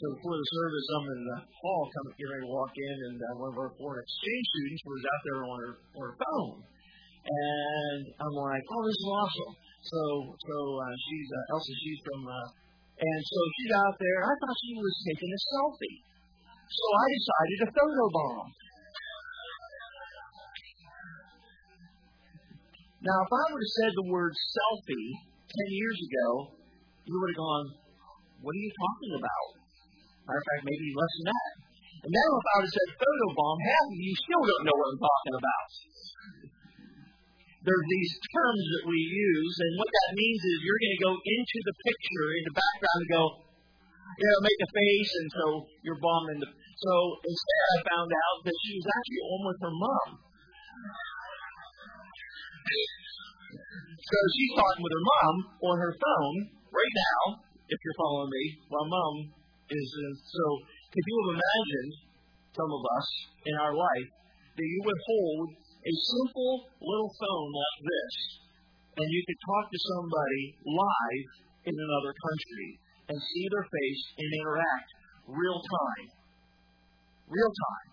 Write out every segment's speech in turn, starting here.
so before the service, I'm in the hall, coming, getting walk in, and uh, one of our foreign exchange students was out there on her on her phone, and I'm like, oh, this is awesome. So so uh, she's uh, Elsa, she's from, uh, and so she's out there. I thought she was taking a selfie, so I decided to photobomb. Now, if I would have said the word selfie ten years ago, you would have gone, "What are you talking about?" Matter of fact, maybe less than that. And now, if I would have said photobomb, half of you still don't know what I'm talking about. There's these terms that we use, and what that means is you're going to go into the picture, in the background, and go, you know, make a face, and so you're bombing the. So instead, I found out that she was actually on with her mom. So she's talking with her mom on her phone right now, if you're following me, while mom is. Uh, so, could you have imagined, some of us, in our life, that you would hold a simple little phone like this, and you could talk to somebody live in another country and see their face and interact real time? Real time.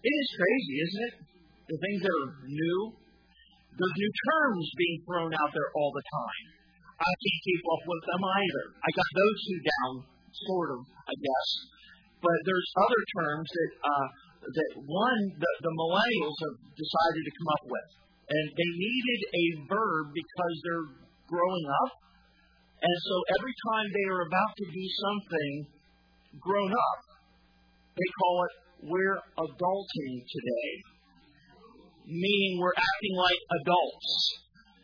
It is crazy, isn't it? The things that are new, there's new terms being thrown out there all the time. I can't keep up with them either. I got those two down, sort of, I guess. But there's other terms that uh, that one the, the millennials have decided to come up with, and they needed a verb because they're growing up, and so every time they are about to do something grown up, they call it we're adulting today meaning we're acting like adults.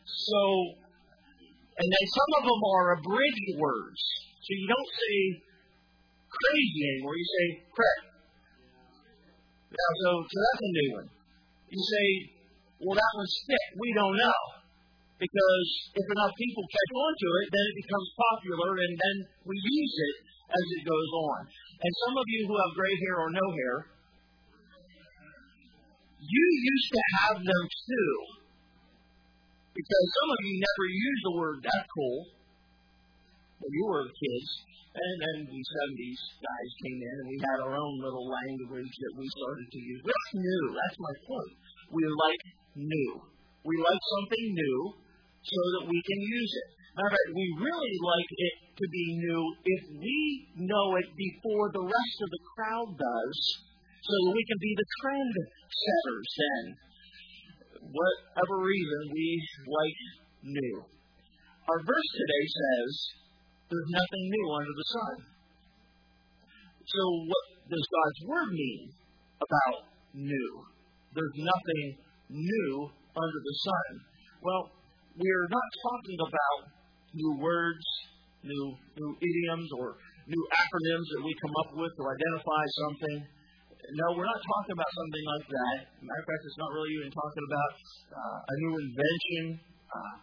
So, and then some of them are abridged words. So you don't say crazy anymore, you say crack. Now, so, so that's a new one. You say, well, that one's thick. We don't know. Because if enough people catch on to it, then it becomes popular, and then we use it as it goes on. And some of you who have gray hair or no hair, you used to have them too. Because some of you never used the word that cool when you were kids. And then the 70s guys came in and we had our own little language that we started to use. That's new. That's my point. We like new. We like something new so that we can use it. Matter of fact, we really like it to be new if we know it before the rest of the crowd does so that we can be the trend setters then. Whatever reason, we like new. Our verse today says, There's nothing new under the sun. So, what does God's Word mean about new? There's nothing new under the sun. Well, we're not talking about new words, new, new idioms, or new acronyms that we come up with to identify something. No, we're not talking about something like that. Matter of fact, it's not really even talking about uh, a new invention, uh,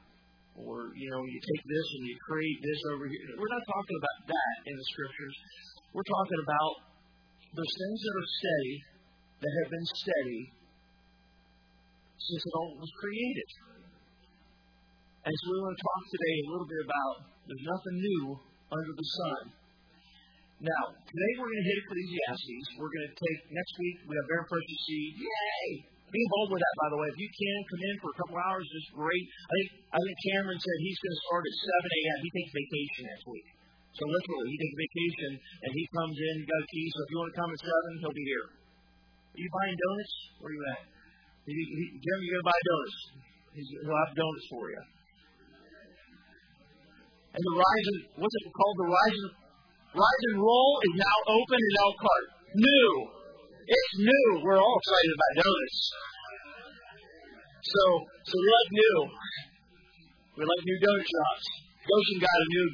or you know, you take this and you create this over here. We're not talking about that in the scriptures. We're talking about those things that are steady, that have been steady since it all was created. And so we want to talk today a little bit about there's nothing new under the sun. Now, today we're going to hit Ecclesiastes. We're going to take, next week, we have Very Precious Seed. Yay! Be involved with that, by the way. If you can, come in for a couple hours, just great. I think, I think Cameron said he's going to start at 7 a.m. He takes vacation next week. So literally, he takes vacation and he comes in, got a key, so if you want to come at 7, he'll be here. Are you buying donuts? Where are you at? He, he, Jim, you to buy donuts. He's, he'll have donuts for you. And the Rise, what's it called? The Rise Rise and Roll is now open in Elkhart. New. It's new. We're all excited about donuts. So, so we like new. We like new donut shops. Goshen got a new,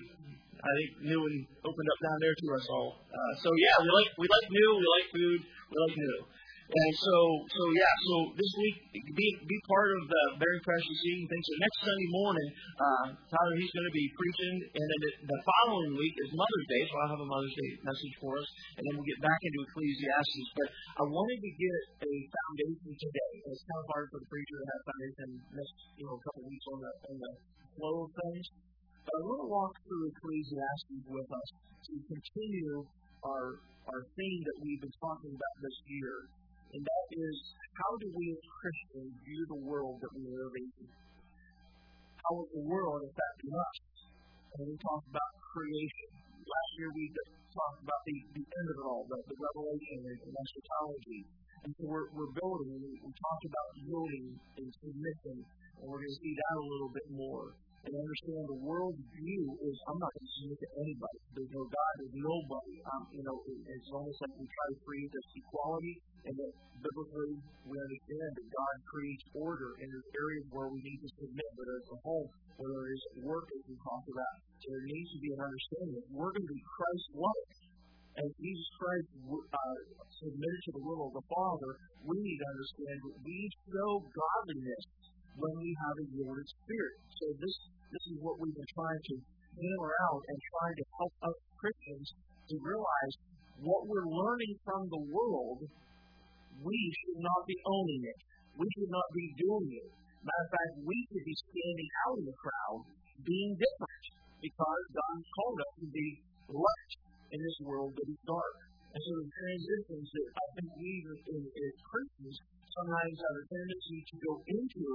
I think, new one opened up down there to us all. Uh, so yeah, we like we like new. We like food. We like new. And so, so yeah, so this week, be be part of the very precious eating thing. So next Sunday morning, uh, Tyler he's going to be preaching, and then the, the following week is Mother's Day, so I'll have a Mother's Day message for us, and then we'll get back into Ecclesiastes. But I wanted to get a foundation today. It's kind of hard for the preacher to have foundation miss you know a couple weeks on the on the flow of things. But I want to walk through Ecclesiastes with us to continue our, our theme that we've been talking about this year. And that is, how do we as Christians view the world that we live in? How is the world affecting us? And we talked about creation. Last year we talked about the, the end of it all, the, the revelation and eschatology. And so we're, we're building, we, we talked about yielding and submission, and we're going to see that a little bit more and understand the world view is I'm not going to submit to anybody. There's no God, there's nobody. Um, you know, it, it's almost like we try to create this equality, and that biblically we understand that God creates order, and there's areas where we need to submit, whether it's a home, whether it's work, as we talked about. So there needs to be an understanding that we're going to be Christ-like. As Jesus Christ uh, submitted to the will of the Father, we need to understand that we show godliness when we have a yielded spirit. So this this is what we've been trying to hammer out and trying to help us Christians to realize what we're learning from the world, we should not be owning it. We should not be doing it. Matter of fact, we should be standing out in the crowd, being different, because God called us to be light in this world that is dark. And so the transitions that I think we as Christians sometimes have a tendency to go into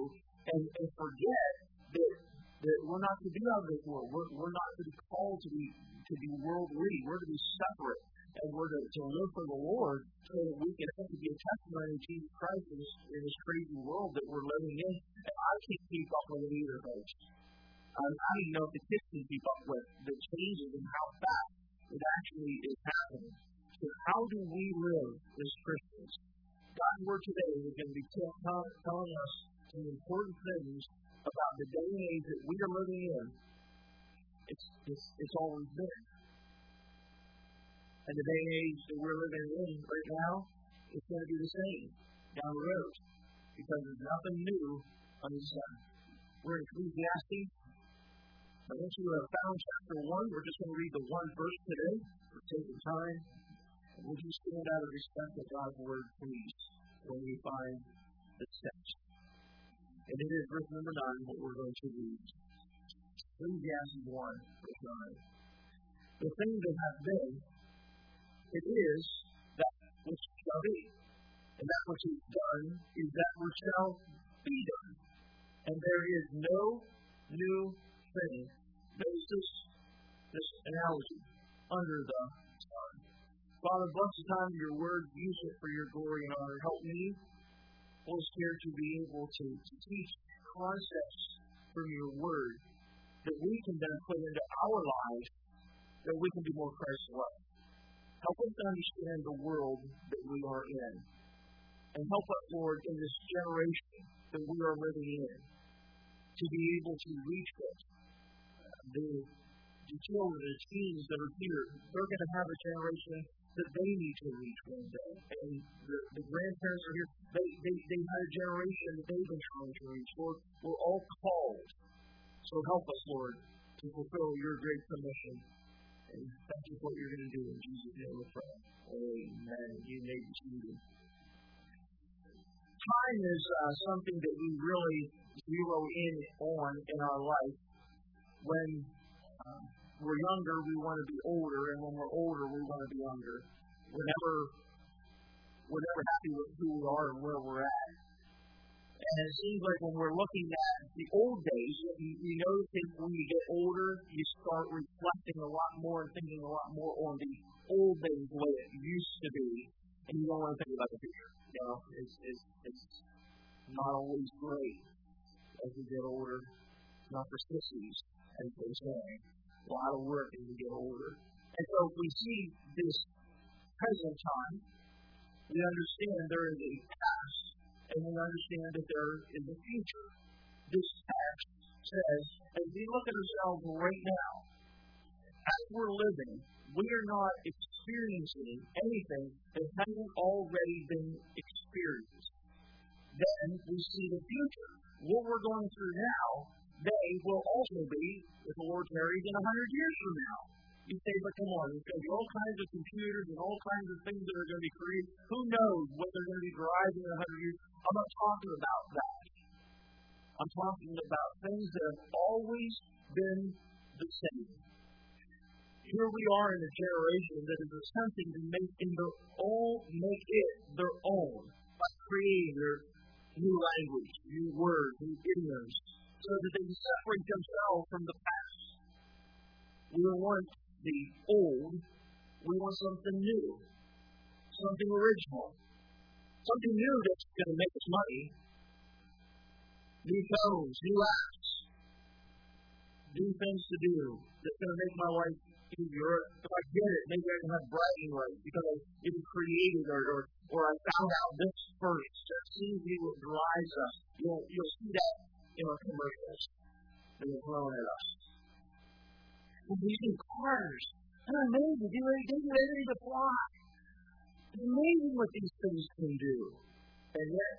and, and forget that that we're not to be of this world. We're, we're not to be called to be to be worldly. We're to be separate, and we're to, to live for the Lord, so that we can have to be a testimony of Jesus Christ in this, in this crazy world that we're living in. And I can't keep up with it either, folks. Um, I don't even know if the kids can keep up with the changes and how fast it actually is happening. So how do we live as Christians? God's word today is going to be telling us some important things about the day and age that we are living in. It's, it's, it's always been. And the day and age that we're living in right now, it's going to be the same down the road because there's nothing new under the sun. We're in Ecclesiastes. But once you have found chapter 1, we're just going to read the one verse today sake of time. And would you stand out of respect of God's word, please, when we find the text? And it is verse number 9 what we're going to read. Ecclesiastes 1, verse 9. The thing that hath been, it is that which shall be. And that which is done is that which shall be done. And there is no new thing. Notice this, this analogy under the sun. Father, bless the time of your word. Use it for your glory and honor. Help me Holy Spirit, to be able to, teach concepts from your word that we can then put into our lives that we can be more Christ-like. Help us to understand the world that we are in. And help us, Lord, in this generation that we are living in, to be able to reach it. Uh, the, the children, the teens that are here, they're going to have a generation that they need to reach one day. And the, the grandparents are here. They, they, they had a generation that they've been trying to reach. Lord, we're all called. So help us, Lord, to fulfill your great commission. And thank you for what you're going to do in Jesus' name we pray. Amen. You may be seated. Time is uh, something that we really zero in on in our life. When um, we're younger, we want to be older, and when we're older, we want to be younger. We're never, we're never happy with who we are and where we're at. And it seems like when we're looking at the old days, you, you notice that when you get older, you start reflecting a lot more and thinking a lot more on the old days, the way it used to be, and you don't want to think about the future. You know, it's, it's, it's not always great as we get older. Not for sissies, as they say a lot of work as we get older. And so if we see this present time, we understand there is a past, and we understand that there is a future. This text says, as we look at ourselves right now, as we're living, we are not experiencing anything that hasn't already been experienced. Then we see the future. What we're going through now they will also be, if the Lord tarries, in a hundred years from now. You say, but come on, there's going to be all kinds of computers and all kinds of things that are going to be created. Who knows what they're going to be driving in a hundred years? I'm not talking about that. I'm talking about things that have always been the same. Here we are in a generation that is attempting to make in their own make it their own by creating their new language, new words, new idioms, so that they separate themselves from the past. We don't want the old, we want something new, something original, something new that's going to make us money, new phones, new apps, new things to do that's going to make my life easier. If I get it, maybe I can have bragging rights because I even created or, or, or I found out this first. That seems to be what drives us. You'll, you'll see that in our commercials that are thrown at us. These new cars, they're amazing. They ready, they're ready to fly. It's amazing what these things can do. And yet,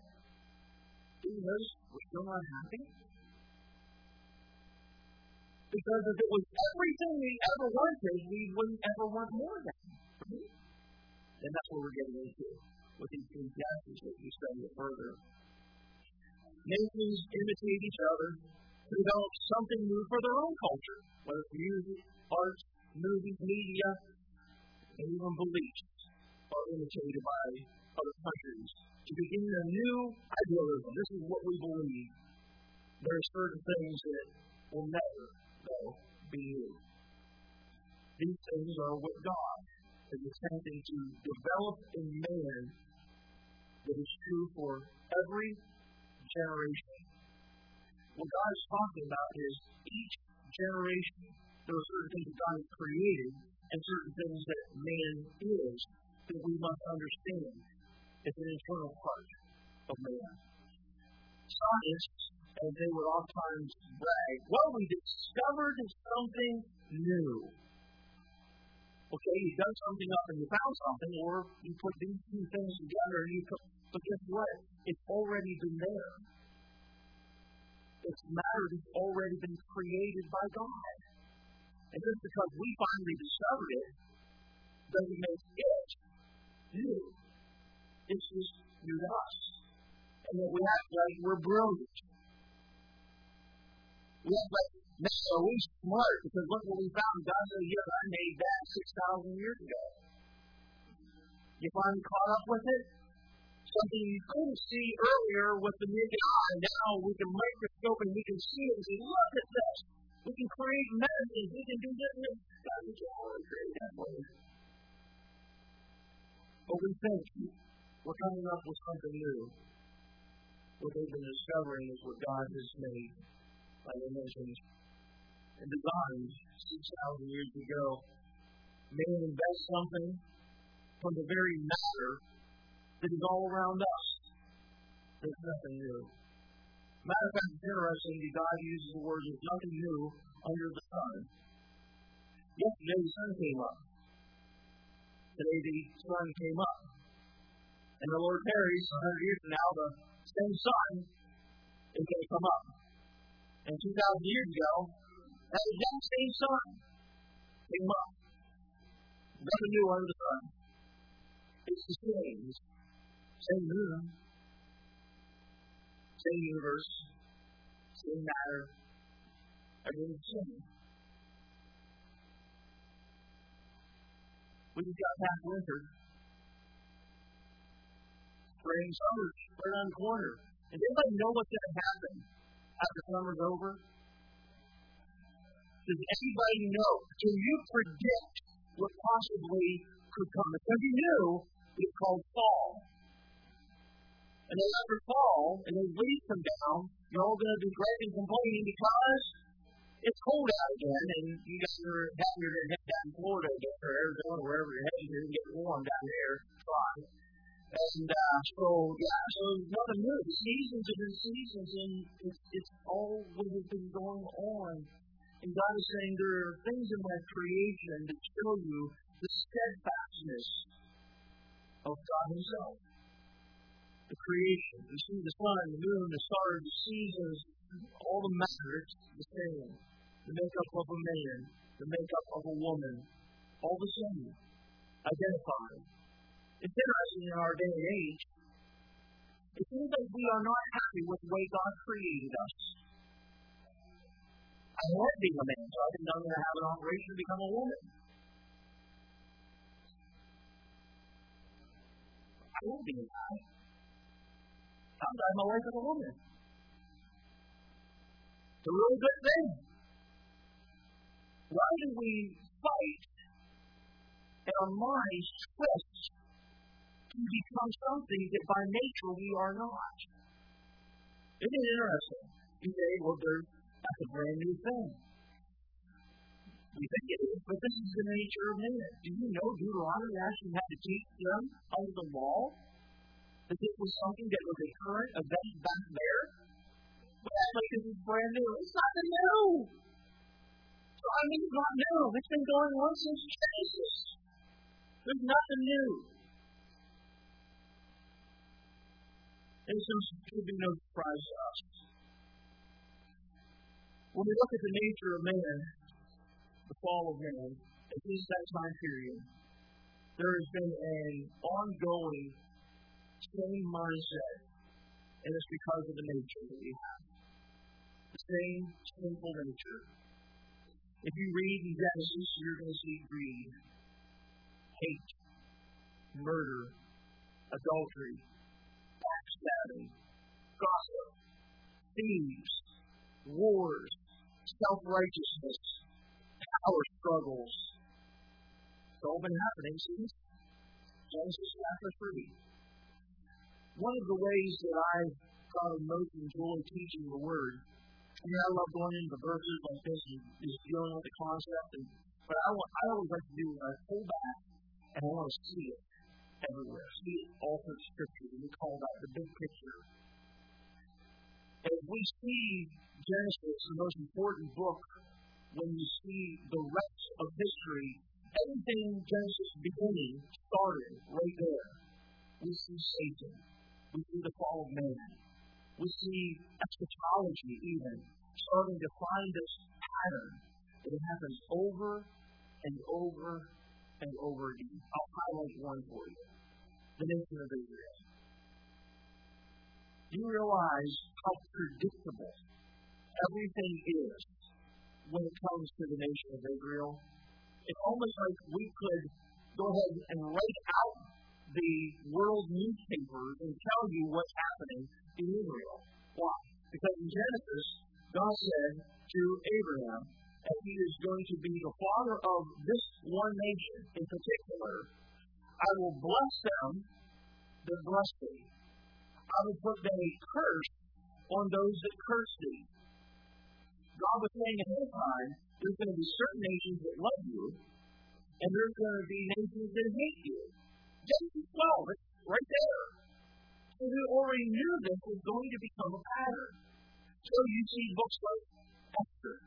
do you notice we're still not happy? Because if it was everything we ever wanted, we wouldn't ever want more than. And that's what we're getting into with these Ecclesiastes as we study it further. Nations imitate each other to develop something new for their own culture, whether it's music, art, movies, media, and even beliefs are imitated by other countries to begin a new idealism. This is what we believe. There are certain things that will never though, be you. These things are what God is attempting to develop in man that is true for every generation. What God is talking about is each generation, there are certain things that God has created and certain things that man is that we must understand. It's an internal part of man. Scientists and they would oftentimes brag, well, we discovered something new. Okay, you done something up and you found something, or you put these two things together and you put, but guess what? It's already been there. It's matter that's already been created by God. And just because we finally discovered it doesn't make it new. It's just new to us. And that we act like we're brilliant. We act like, man, are we smart? Because look what we found. God said, yeah, I made that 6,000 years ago. You finally caught up with it? Something you couldn't see earlier with the naked eye. Now we can microscope and we can see it and say, look at this. We can create medicines. We can do this. God, we can always create that way. But we think we're coming up with something new. What they've been discovering is what God has made by the nations and designed 6,000 years ago. Man invest something from the very matter that is all around us. There's nothing new. Matter of fact, it's interesting that God uses the word there's nothing new under the sun. Yesterday the sun came up. Today the sun came up. And the Lord tarries, 100 years from now, the same sun is going to come up. And 2,000 years ago, that exact same sun came up. Nothing new under the sun. It's the same. Same moon. Same universe. Same matter. Everything's the same. We just got past winter. Spring, summer, right around the corner. Does anybody know what's going to happen after summer's over? Does anybody know? Can you predict what possibly could come? Because you to be new. It's called fall. And then after fall, and those leaves come down, you're all going to be griping, complaining because it's cold out again, and you guys are happy to head down to Florida again, or Arizona, wherever you're heading, you're going to get warm down there. Fine. And uh, so, yeah, so nothing new. The seasons have been seasons, and it's, it's all what has been going on. And God is saying there are things in my creation that show you the steadfastness of God Himself. The creation. You see the sun, the moon, the stars, the seasons, all the matter, it's the same. The makeup of a man, the makeup of a woman, all the same. Identified. It's interesting in our day and age. It seems like we are not happy with the way God created us. I like being a man, so I didn't know going to have an operation to become a woman. I will be a guy. I'm dying my life as a woman. It's a really good thing. Why do we fight and our minds twist to become something that by nature we are not? Isn't it interesting? You say, well, that's a brand new thing. We think it is, but this is the nature of man. Do you know Deuteronomy actually had to teach them under the law that this was something that was a current event back there? But act like this is brand new. It's nothing new. So I mean, it's not new. It's been going on since Genesis. There's nothing new. And so it should be no surprise to us. When we look at the nature of man, the fall of man, at least that time period, there has been an ongoing same mindset, and it's because of the nature that we have. The same sinful nature. If you read in Genesis, you're going to see greed, hate, murder, adultery, backstabbing, gossip, thieves, wars, self righteousness, power struggles. It's all been happening since Genesis chapter 3. One of the ways that I found most enjoy teaching the Word, mean, I love going into verses like this and just dealing with the concept, and, but I, want, I always like to do is I pull back and I want to see it everywhere, see it all through Scripture, and we call that the big picture. As we see Genesis, the most important book, when you see the rest of history, everything Genesis beginning started right there. We see Satan. We see the fall of man. We see eschatology even starting to find this pattern that happens over and over and over again. I'll highlight one for you. The nation of Israel. Do you realize how predictable everything is when it comes to the nation of Israel. It's almost like we could go ahead and write out the world newspapers and tell you what's happening in Israel. Why? Because in Genesis, God said to Abraham that he is going to be the father of this one nation in particular. I will bless them that bless thee. I will put a curse on those that curse thee. God was saying ahead of time, there's going to be certain nations that love you, and there's going to be nations that hate you. Genesis 12, it's right there. So already knew this was going to become a pattern. So you see books like Esther.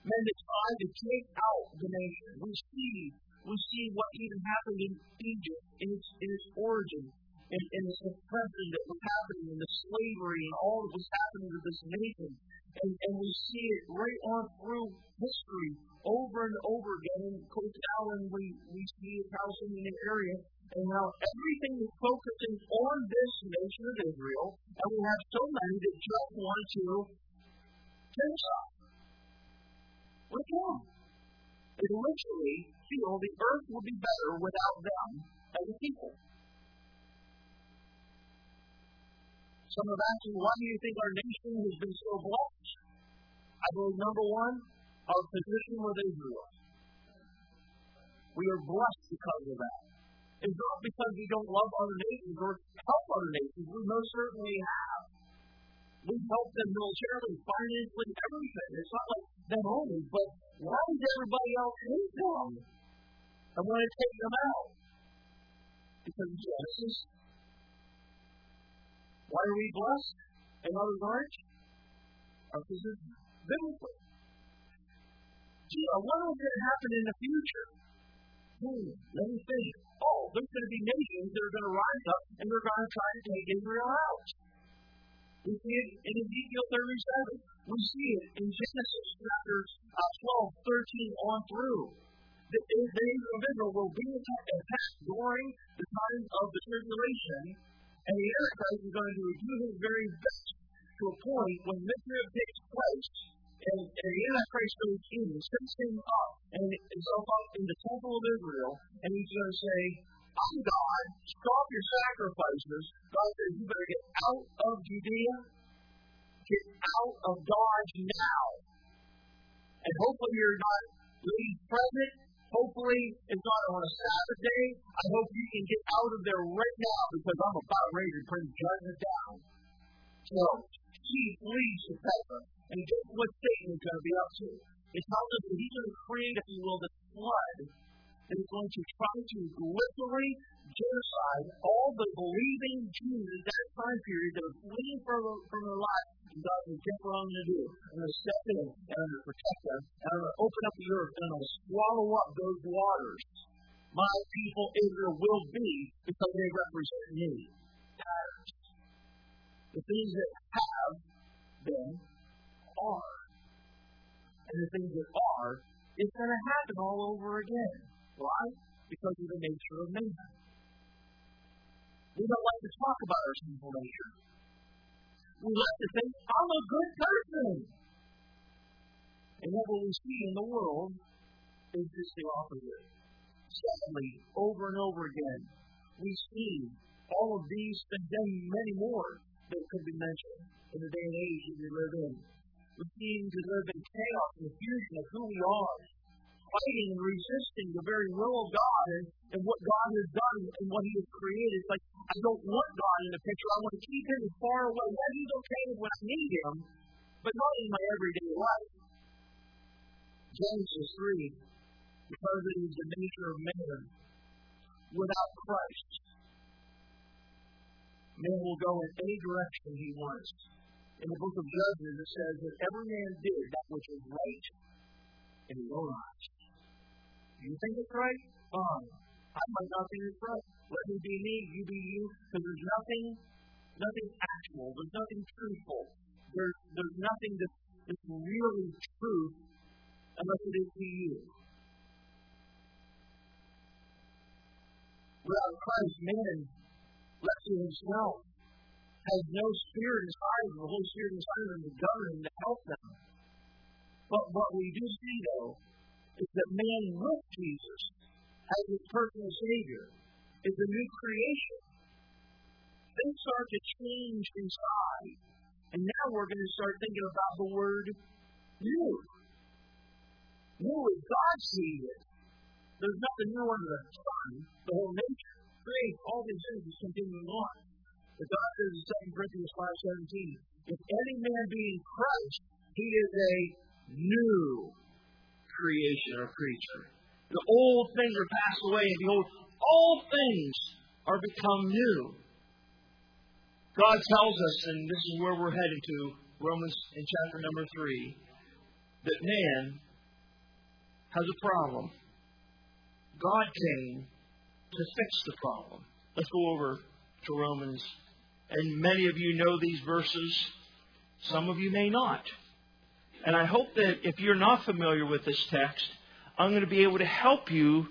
Men that tried to take out the nation. We see we see what even happened in Egypt in its, in its origin, and, the suppression that was happening, and the slavery, and all that was happening to this nation. And, and we see it right on through history over and over again. And Coach Allen, we, we see in the area. And now everything is focusing on this nation of Israel. And we have so many that just want to genocide. What's wrong? They literally feel the earth will be better without them as a people. Some have asked me, why do you think our nation has been so blessed? I believe, number one, our position with Israel. We are blessed because of that. It's not because we don't love other nations or help other nations. We most certainly have. We've helped them militarily, financially, everything. It's not like them only, but why does everybody else hate them and want to take them out? Because of Genesis why are we blessed and others aren't? Our position, biblically. Gee, I what's going to happen in the future. Hmm, let me think. Oh, there's going to be nations that are going to rise up and they're going to try to take Israel out. We see it in Ezekiel 37. We see it in Genesis chapters uh, 12, 13 on through. The, nation of Israel will be attacked during the time of the tribulation and the Antichrist is going to do his very best to a point when Mithra takes place and, and the Antichrist goes in and sets him up and himself up in the temple of Israel, and he's going to say, I'm God, stop your sacrifices. God says, you better get out of Judea, get out of Dodge now. And hopefully you're not leave present. Hopefully it's not on a Sabbath day. I hope you can get out of there right now because I'm about ready to bring judgment down. So, he flees to Petra. And guess what Satan is going to be up to? It tells us that he's going to create, if you will, this flood that is going to try to literally genocide all the believing Jews at that time period that are fleeing from, from their lives. And God will get what I'm going to do. I'm going to step in and I'm going to protect them. And I'm going to open up the earth and I'm going to swallow up those waters. My people Israel will be because they represent me. Patterns. The things that have been are. And the things that are, it's going to happen all over again. Why? Because of the nature of man. We don't like to talk about our sinful nature. We like to think, I'm a good person. And what we see in the world is just the opposite. Sadly, over and over again, we see all of these and then many more that could be mentioned in the day and age that we live in. Live in chaos confusion of who we are, fighting and resisting the very will of God and, and what God has done and what He has created. It's like, I don't want God in the picture. I want to keep Him far away. Yeah, He's okay when I need Him, but not in my everyday life. Genesis 3, because it is the nature of man, without Christ, man will go in any direction he wants. In the book of Judges, it says that every man did that which was right in his own eyes. You think it's right? Fine. I might not think it's right. Let me be me, you be you, because there's nothing, nothing actual. There's nothing truthful. There's, there's nothing that's, really truth unless it is to you. Without Christ, man left to himself has no spirit inside of the Holy Spirit inside of him to govern and to help them. But what we do see, though, is that man with Jesus as his personal Savior is a new creation. Things start to change inside. And now we're going to start thinking about the word new. New as God sees it. There's nothing new under the sun. The whole nature, faith, all these things is continuing on. But God says in 2 Corinthians 5.17, if any man be in Christ, he is a new creation or creature. The old things are passed away, and behold, all things are become new. God tells us, and this is where we're heading to, Romans in chapter number 3, that man has a problem. God came to fix the problem. Let's go over to Romans. And many of you know these verses, some of you may not. And I hope that if you're not familiar with this text, I'm going to be able to help you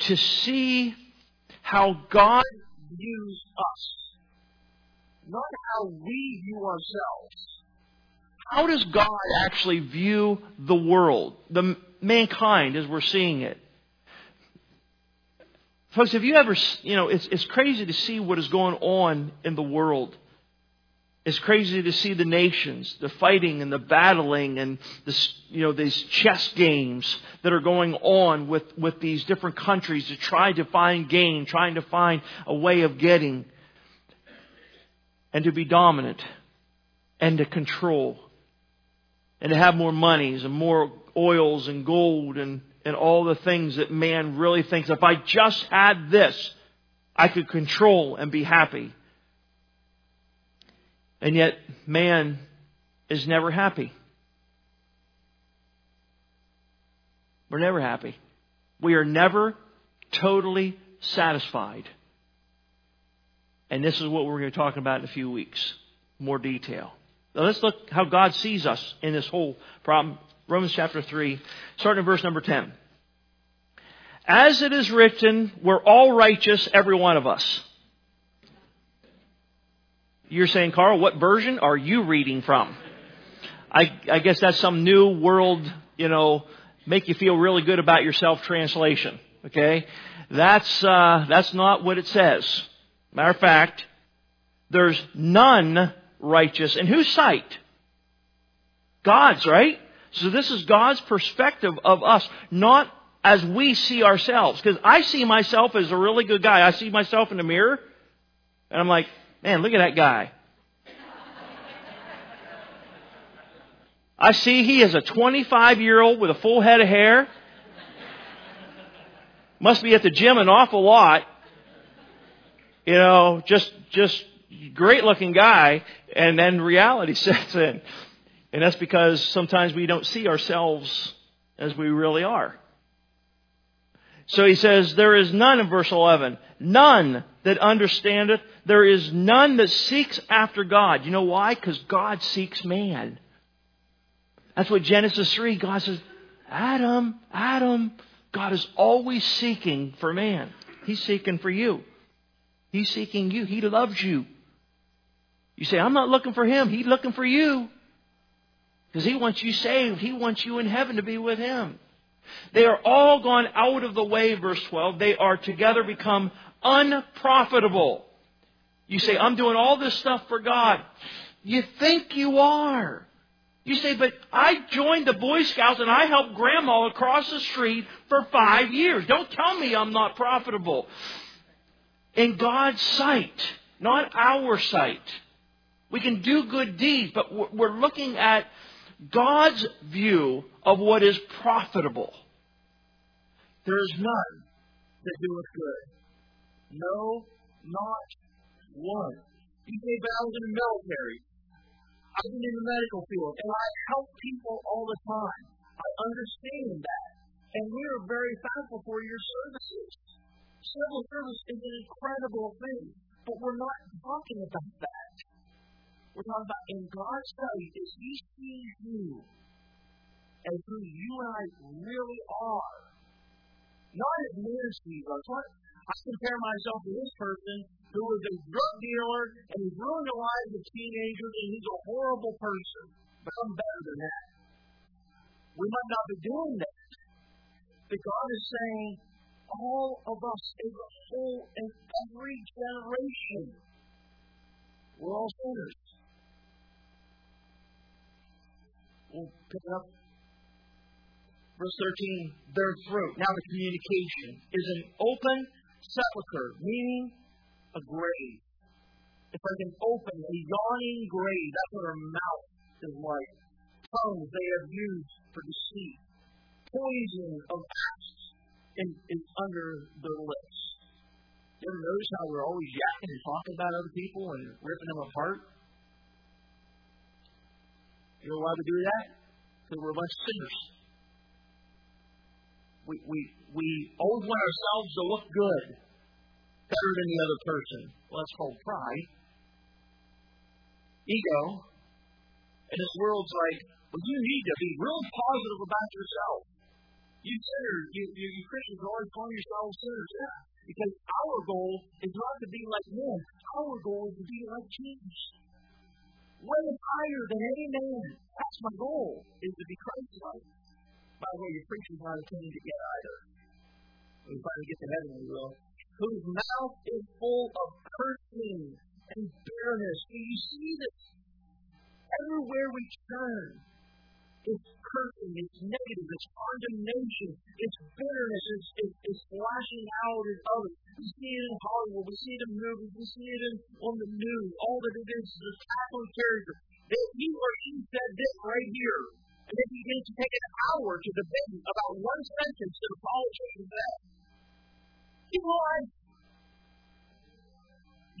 to see how God views us, not how we view ourselves. How does God actually view the world, the mankind as we're seeing it? Folks, have you ever, you know, it's, it's crazy to see what is going on in the world. It's crazy to see the nations, the fighting and the battling and this, you know, these chess games that are going on with, with these different countries to try to find gain, trying to find a way of getting and to be dominant and to control and to have more monies and more oils and gold and, and all the things that man really thinks if I just had this, I could control and be happy. And yet, man is never happy. We're never happy. We are never totally satisfied. And this is what we're going to talk about in a few weeks. More detail. Now let's look how God sees us in this whole problem. Romans chapter 3, starting in verse number 10. As it is written, we're all righteous, every one of us. You're saying, Carl, what version are you reading from? I, I guess that's some new world, you know, make you feel really good about yourself translation. Okay? That's, uh, that's not what it says. Matter of fact, there's none righteous. In whose sight? God's, right? So this is God's perspective of us, not as we see ourselves. Because I see myself as a really good guy. I see myself in the mirror, and I'm like, man, look at that guy. I see he is a 25 year old with a full head of hair. Must be at the gym an awful lot. You know, just, just great looking guy. And then reality sets in. And that's because sometimes we don't see ourselves as we really are. So he says, there is none in verse 11, none that understandeth. There is none that seeks after God. You know why? Because God seeks man. That's what Genesis 3, God says, Adam, Adam. God is always seeking for man. He's seeking for you. He's seeking you. He loves you. You say, I'm not looking for him. He's looking for you. Because he wants you saved. He wants you in heaven to be with him. They are all gone out of the way, verse 12. They are together become unprofitable. You say, I'm doing all this stuff for God. You think you are. You say, but I joined the Boy Scouts and I helped Grandma across the street for five years. Don't tell me I'm not profitable. In God's sight, not our sight. We can do good deeds, but we're looking at God's view of what is profitable. There is none that doeth good. No, not one. You say, but in the military. I've been in the medical field, and I help people all the time. I understand that. And we are very thankful for your services. Civil service is an incredible thing, but we're not talking about that. We're talking about in God's sight, as He sees you as who you and I really are. Not as sees us. I compare myself to this person who was a drug dealer and he's ruined the lives of teenagers and he's a horrible person. But I'm better than that. We might not be doing that. But God is saying, all of us as a whole and every generation, we're all sinners. We'll pick up. Verse 13, their throat. Now the communication is an open sepulchre, meaning a grave. It's like an open, a yawning grave. That's what our mouth is like. Tongues they have used for deceit. Poison of asps is under their lips. You ever notice how we're always yakking and talking about other people and ripping them apart? You know why we do that? Because we're a bunch of sinners. We, we, we always want ourselves to look good better than the other person. Well, that's called pride. Ego. And this world's like, well, you need to be real positive about yourself. You sinners, you, you, you Christians always call yourselves sinners. Yeah. Because our goal is not to be like men. Our goal is to be like Jesus. Way higher than any man. That's my goal, is to be Christ-like. By the way, your preaching's not thing to get either. When we finally get to heaven, we will whose mouth is full of cursing and bitterness. Do you see this? Everywhere we turn, it's cursing, it's negative, it's condemnation, it's bitterness, it's, it's, it's flashing out at others. We see it in Hollywood, we see it in movies, we see it in, on the news. All that it is is attack on character. If you or she said this right here, and then you begin to take an hour to debate about one sentence that a politician said, you like,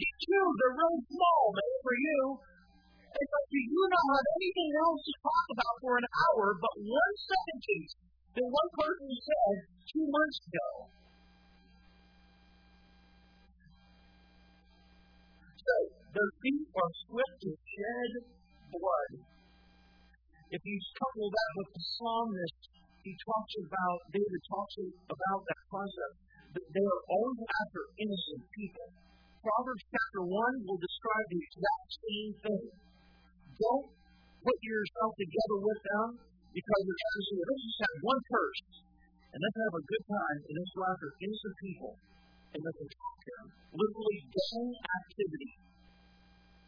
you too, they're really small, man, for you. It's like you do not have anything else to talk about for an hour but one sentence that one person said two months ago. So, their feet are swift to shed blood. If you couple that with the psalmist, he talks about, David talks about that concept that they are always after innocent people. Proverbs chapter 1 will describe the exact same thing. Don't put yourself together with them because you're trying to say, let's just have one purse and let's have a good time and let's go after innocent people and let's to them. Literally gang activity.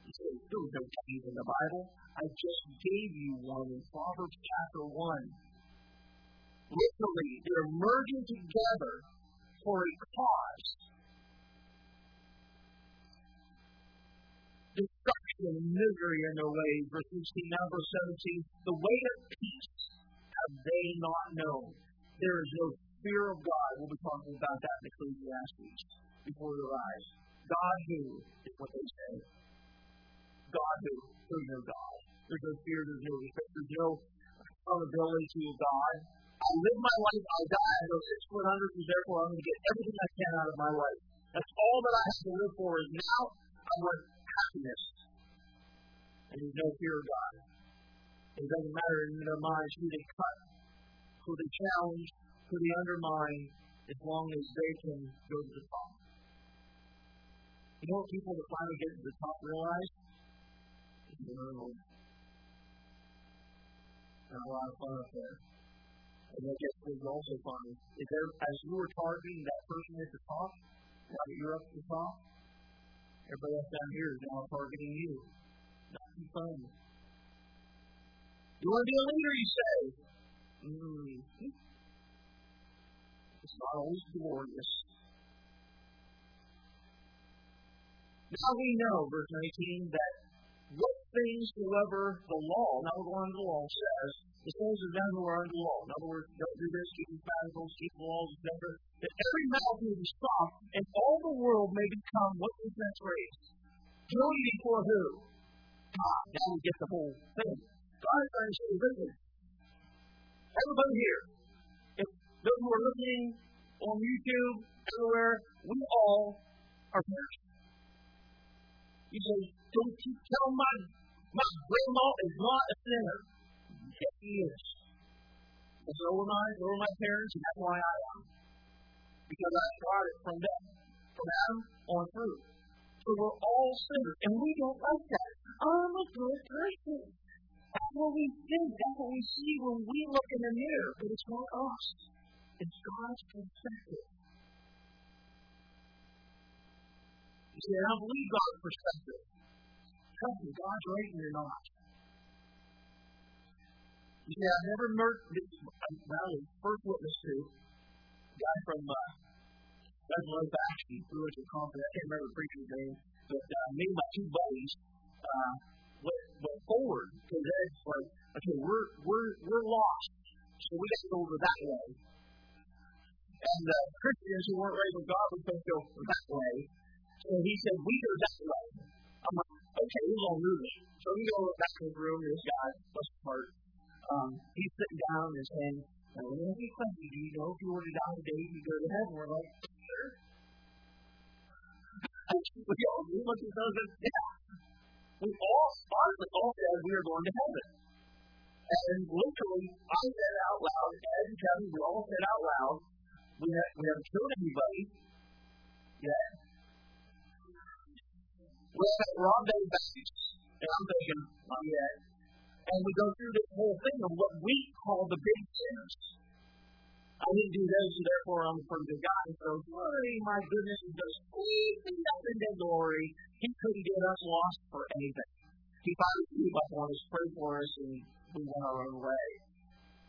You say, there no in the Bible. I just gave you one in Proverbs chapter 1. Literally, they're merging together for a cause. And misery in their ways. Verse 16, now verse 17. The way of peace have they not known. There is no fear of God. We'll be talking about that in Ecclesiastes before their eyes. God who is what they say. God who. There's no God. There's no fear. There's no respect. There's no accountability to God. I live my life. I die. I go six foot under. So therefore, I'm going to get everything I can out of my life. That's all that I have to live for. Is now I want happiness. And there's no fear of God. It doesn't matter in their minds who they cut, who they challenge, who they undermine, as long as they can go to the top. You know what people that finally get to the top realize? It's and a lot of fun up there. And I guess what's also fun is there, as you were targeting that person at the top, now that you're up at the top, everybody else down here is now targeting you. Fun. You want to be a leader, you say. Mm. It's not always glorious. Now we know, verse 19, that what things soever the law, now we're going to the law, says, the souls of them who are under the law. In other words, don't do this, keep the Sabbaths, keep the laws, etc. That every mouth may be stopped, and all the world may become what is that phrase? Guilty before who? God. Now we get the whole thing. God trying to say, listen, everybody here, if those who are listening on YouTube, everywhere, we all are sinners. You say, don't you tell my my grandma is not a sinner. Yes, he is. And so am I, so are my parents, and that's why I am. Because I got it from them, from Adam on through. So we're all sinners, and we don't like that. I'm a good person. That's what we think. That's what we see when we look in the mirror. But it's not us. It's God's perspective. You say, I don't believe God's perspective. Trust me, God's right and you're not. You see, I've never met this, well, first witness to, guy from, uh, that's Life Action, through a conference, I can't remember the preacher's name, but uh, me and my two buddies uh, forward, because it's like, okay, we're, we're, we're lost, so we got to go over that way. And uh, Christians who weren't raised with God would think go that way. So he said, we go that way. I'm like, okay, we're it. So we go back to the room, this guy, his heart, um, he's sitting down and saying, well, let me question you, you know, if you were to die today, you go to heaven. We're like, sure. we all look at those and yeah. We all honestly all said we are going to heaven. And literally, I said out loud, Ed and Kevin, we all said out loud, we, have, we haven't killed anybody yet. We haven't robbed any banks. And I'm thinking, not yet. And we go through this whole thing of what we call the big sins. I didn't do those, so therefore I'm pretty good guy. So, glory, my goodness, he goes squeezing up into glory. He couldn't get us lost for anything. He finally gave up on us, prayed for us, and we went our own way.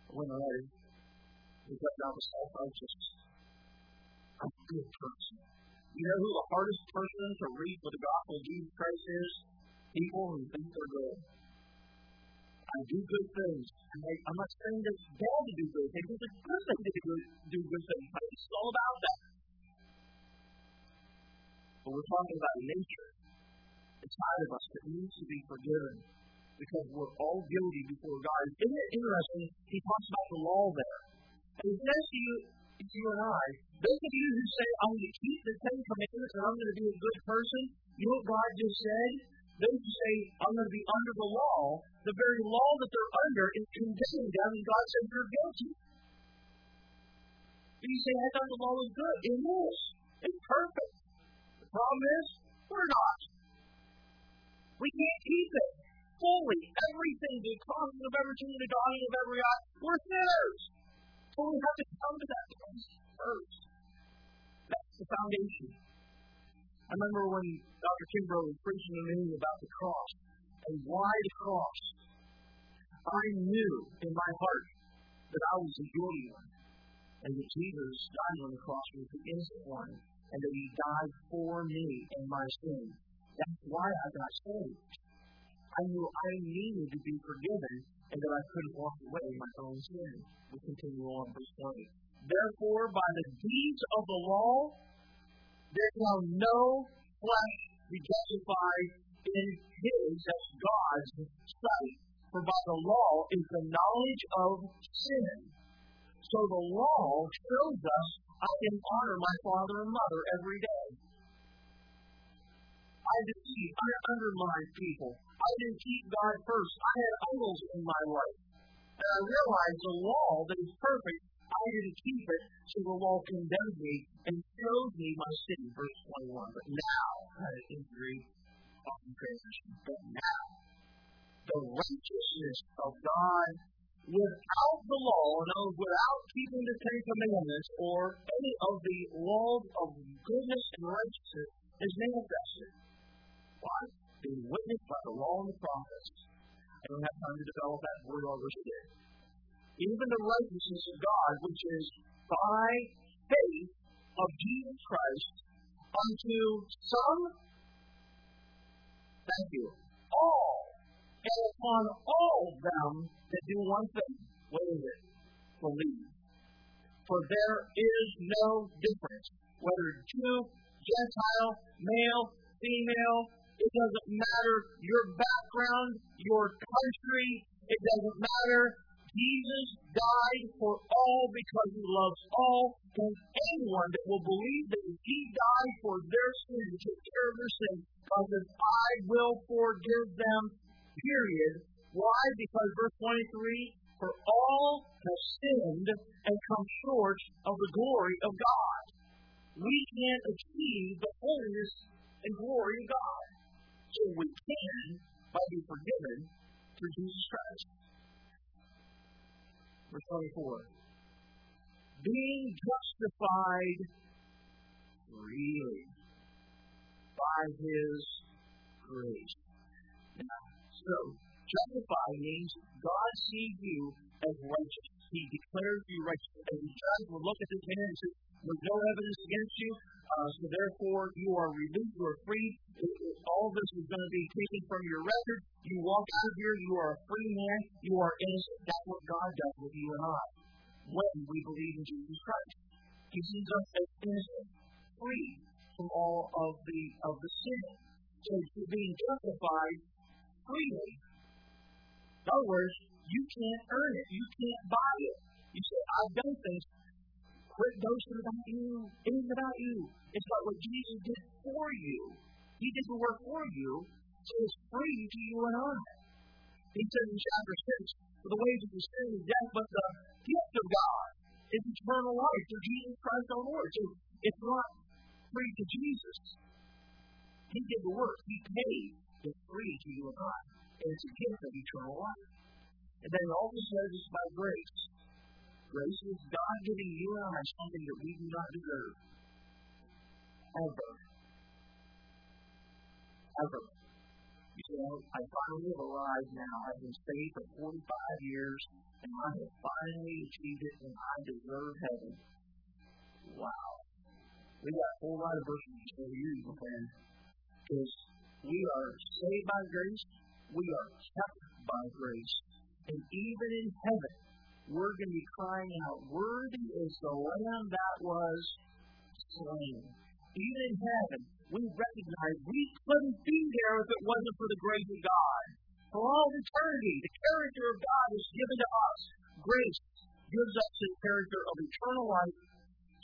Went away. Because I was self righteous. I'm a good person. You know who the hardest person to reach with the gospel of Jesus Christ is? People who think they're good. I do good things. And I'm not saying it's bad to do good things. It's a good thing to do, do good things. It's all about that. But we're talking about nature inside of us that needs to be forgiven because we're all guilty before God. Isn't it interesting? He talks about the law there. And he says to you, to you and I, those of you who say, I'm going to keep the Ten Commandments and I'm going to be a good person, you know what God just said? Who say, I'm going to be under the law, the very law that they're under is condemning them, and God says you're guilty. And you say, I thought the law was good. It is. It's perfect. The problem is, we're not. We can't keep it. fully everything, the crossing of every the dotting of every I. We're sinners. So we have to come to that place first. That's the foundation. I remember when Dr. Kimbrough was preaching to me about the cross and why the cross. I knew in my heart that I was the guilty one and that Jesus died on the cross was the innocent one and that he died for me and my sin. That's why I got saved. I knew I needed to be forgiven and that I couldn't walk away my own sin. We continue on verse 20. Therefore, by the deeds of the law, there shall no flesh be justified in his, that's God's, sight. For by the law is the knowledge of sin. So the law shows us I can honor my father and mother every day. I deceive, I undermine people. I didn't keep God first. I had idols in my life. And I realized the law that is perfect, I didn't keep it, so the law condemned me and showed me my sin. Verse 21. But now, I agree, often um, transition, but now, the righteousness of God without the law, no, without keeping the Ten Commandments or any of the laws of goodness and righteousness is manifested. Why? Being witnessed by the law and the prophets. I don't have time to develop that word over today. Even the righteousness of God, which is by faith of Jesus Christ unto some, thank you, all, and upon all them that do one thing. What is it? Believe. For there is no difference, whether Jew, Gentile, male, female, it doesn't matter your background, your country, it doesn't matter. Jesus died for all because he loves all, and anyone that will believe that he died for their sin, took care of their sin, God says, I will forgive them, period. Why? Because verse 23, for all have sinned and come short of the glory of God. We can't achieve the holiness and glory of God. So we can by being forgiven through Jesus Christ. Verse 24. Being justified freely by his grace. Now, so, justify means God sees you as righteous. He declares you righteous. And the judge will look at this man and say, There's no evidence against you, uh, so therefore you are released, you are free. All this is going to be taken from your record. You walk out of here, you are a free man, you are innocent. That's what God does with you and I when we believe in Jesus Christ. He sees us as innocent, free from all of the of the sin. So you're being justified freely. In other words, you can't earn it. You can't buy it. You say, I've done things. Quit boasting about you. It isn't about you. It's about what Jesus did for you. He did the work for you, so it's free to you and I. He says in chapter 6, For the wages of sin is death, but the gift of God is eternal life through Jesus Christ our Lord. So it's not free to Jesus. He did the work. He paid. It's free to you and I. And it's a gift of eternal life. And then it also says it's by grace. Grace is God giving you and I something that we do not deserve. Ever. Ever. You know, I finally have arrived now. I've been saved for 45 years, and I have finally achieved it, and I deserve heaven. Wow. We got whole lot of verses to use, my friend. Because we are saved by grace, we are kept by grace, and even in heaven, we're going to be crying out, Worthy is the Lamb that was slain. Even in heaven, we recognize we couldn't be there if it wasn't for the grace of God. For all eternity, the character of God is given to us. Grace gives us the character of eternal life,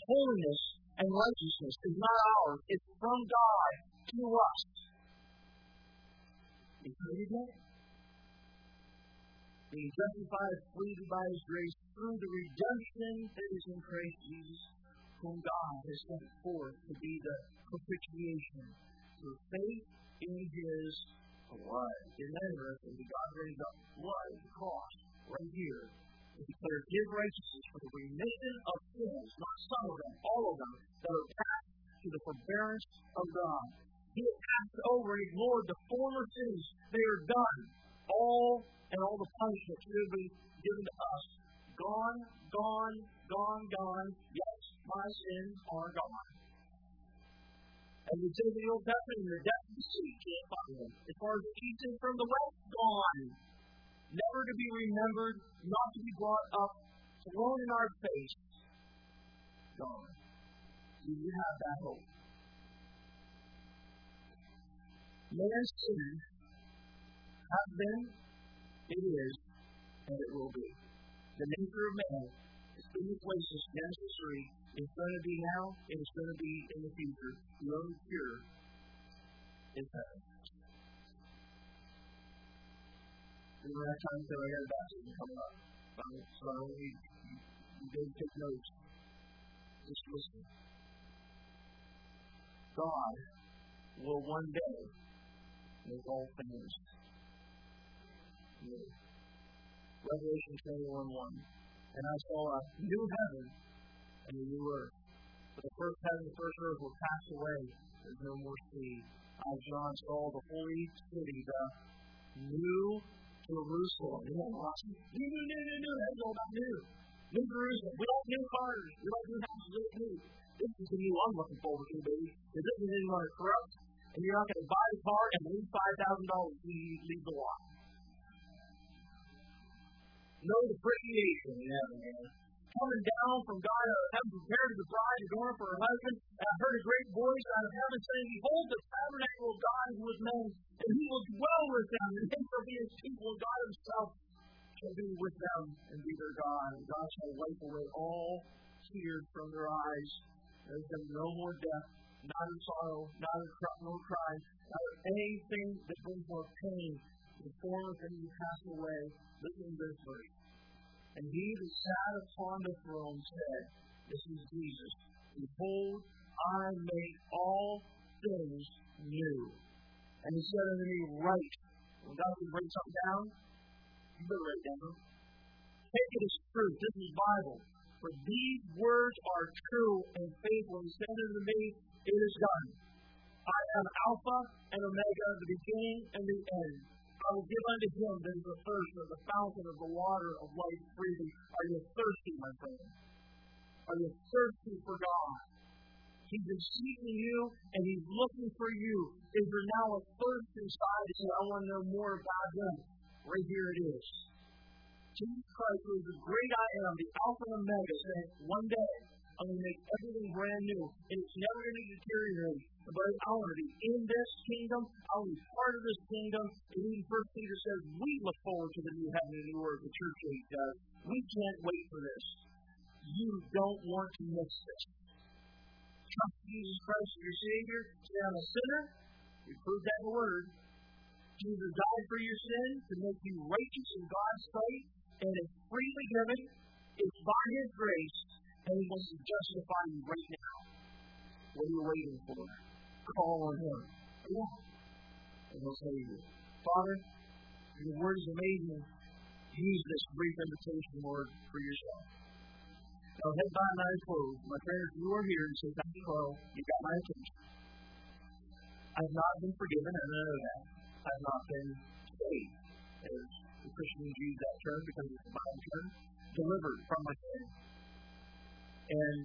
holiness, and righteousness is not ours. It's from God to us. You heard it? Being justified freely by His grace through the redemption that is in Christ Jesus, whom God has sent forth to be the propitiation through faith in His blood. Interesting? That God raised up blood the cross right here to declare his righteousness for the remission of sins, not some of them, all of them, that are passed to the forbearance of God. He has passed over and ignored the former sins. They are done. All and all the punishment should be given to us. Gone, gone, gone, gone. Yes, my sins are gone. And we say the Old Testament, the depths of the sea, can't find them. As far as the east from the west, gone. Never to be remembered, not to be brought up, thrown in our face. Gone. Do you have that hope? Man's sin has been, it is, and it will be. The nature of man is in the places Genesis 3 is going to be now, and it's going to be in the future. The only cure is heaven. We don't have time until I got a baptism coming up. So I don't need to take notes. Just listen. God will one day make all things new. Revelation 21 1. And I saw a new heaven and a new earth. For the first heaven and first earth will pass away. There's no more sea. I, John, saw the holy city, the new Jerusalem. Isn't that awesome? New, new, new, new, new. That's all about new. New Jerusalem. We like new cars. We like new houses. We like new. This is the new I'm looking forward to, baby. This is to corrupt, and you're not going to buy a car and lose $5,000 when you leave the lot. No depreciation in heaven. Coming down from God, uh, having prepared the bride adorned for her husband, and I heard a great voice out of heaven saying, Behold, the tabernacle of God is with men, and he will dwell with them, and they shall be his people, and God himself shall be with them and be their God. And God shall wipe away all tears from their eyes. There shall be no more death, neither sorrow, neither cry, nor cry, neither anything that brings more pain. The former things pass away. Listen to this. And he that sat upon the throne said, This is Jesus. Behold, I make all things new. And he said unto me, Write. When God can bring something down, you better write down. Take it as truth. This is Bible. For these words are true and faithful. He said unto me, It is done. I am Alpha and Omega, the beginning and the end. I will give unto him that is athirst of the fountain of the water of life freely. Are you thirsty, my friend? Are you thirsty for God? He's been seeking you and he's looking for you. Is there now a thirst inside to say, I want to know more about him? Right here it is. Jesus Christ was the great I am, the Alpha and Omega, saying, One day I'm going to make everything brand new, and it's never going to deteriorate. But I want to be in this kingdom. I want to be part of this kingdom. And even First Peter says, we look forward to the new heaven and new earth. The church age does. We can't wait for this. You don't want to miss this. Trust Jesus Christ as your Savior. Say, I'm a sinner. We proved that Word. Jesus died for your sin to make you righteous in God's sight, and it's freely given. It's by His grace, wants to justify you right now. What are you waiting for? Call on Him. Yeah. And He'll save you. Father, your word is amazing. Use this brief invitation, Lord, for yourself. Now, head by and eyes closed. My friend, if you are here and say, Thank you, you got my attention. I have not been forgiven, and I know that. I have not been saved, as the Christians use that term because it's a Bible term, delivered from my sin. And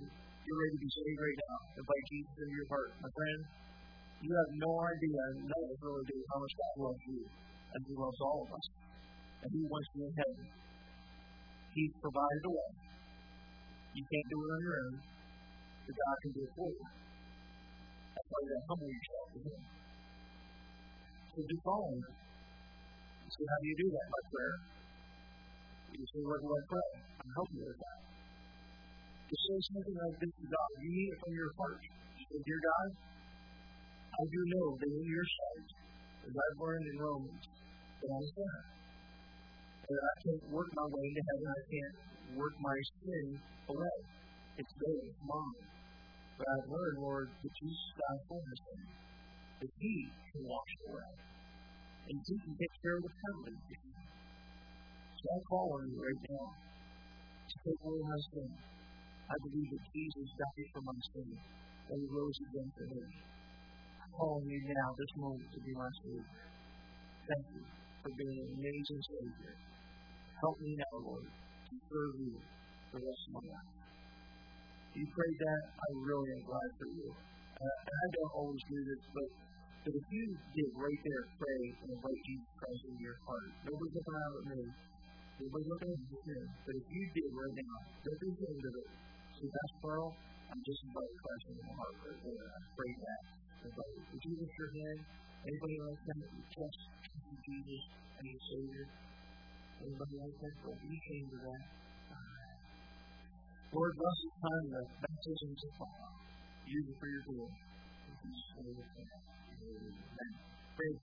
you're ready to be saved right now. Invite Jesus into your heart. My friend, you have no idea, none of really how much God loves you. And He loves all of us. And He wants you in heaven. He's provided a way. You can't do it on your own, but God can do it for you. That's why you got to humble yourself to Him. So do follow Him. So how do you do that? By prayer. You say, what do I pray? I'm helping you with that. Just say something like this to God. You mean it from your heart. You say, Dear God, I do know that in your sight, as I've learned in Romans, that I'm a sinner. That I can't work my way into heaven. I can't work my sin away. It's there, it's mine. But I've learned, Lord, that Jesus died for my sin. That He can wash it away. and He can take care of the family. So I call on you right now to take away my sin. I believe that Jesus died for my sin and He rose again for me. Call you now, this moment, to be my Savior. Thank you for being an amazing Savior. Help me now, Lord, to serve you for the rest of my life. You prayed that, I really am glad for you. And I don't always do this, but, but if you did right there pray and invite Jesus Christ into your heart, nobody's looking around at me. Nobody's looking at you. But if you did right now, ashamed of it. See, that's Carl. I'm just inviting Christ into my heart right there. I prayed that. Invite Would you lift your hand? Anybody like that? You trust Jesus and your Savior? Anybody like that? Don't be ashamed of that. Uh, Lord, bless the time of baptism to follow. Use it for your glory. In Jesus'. Pray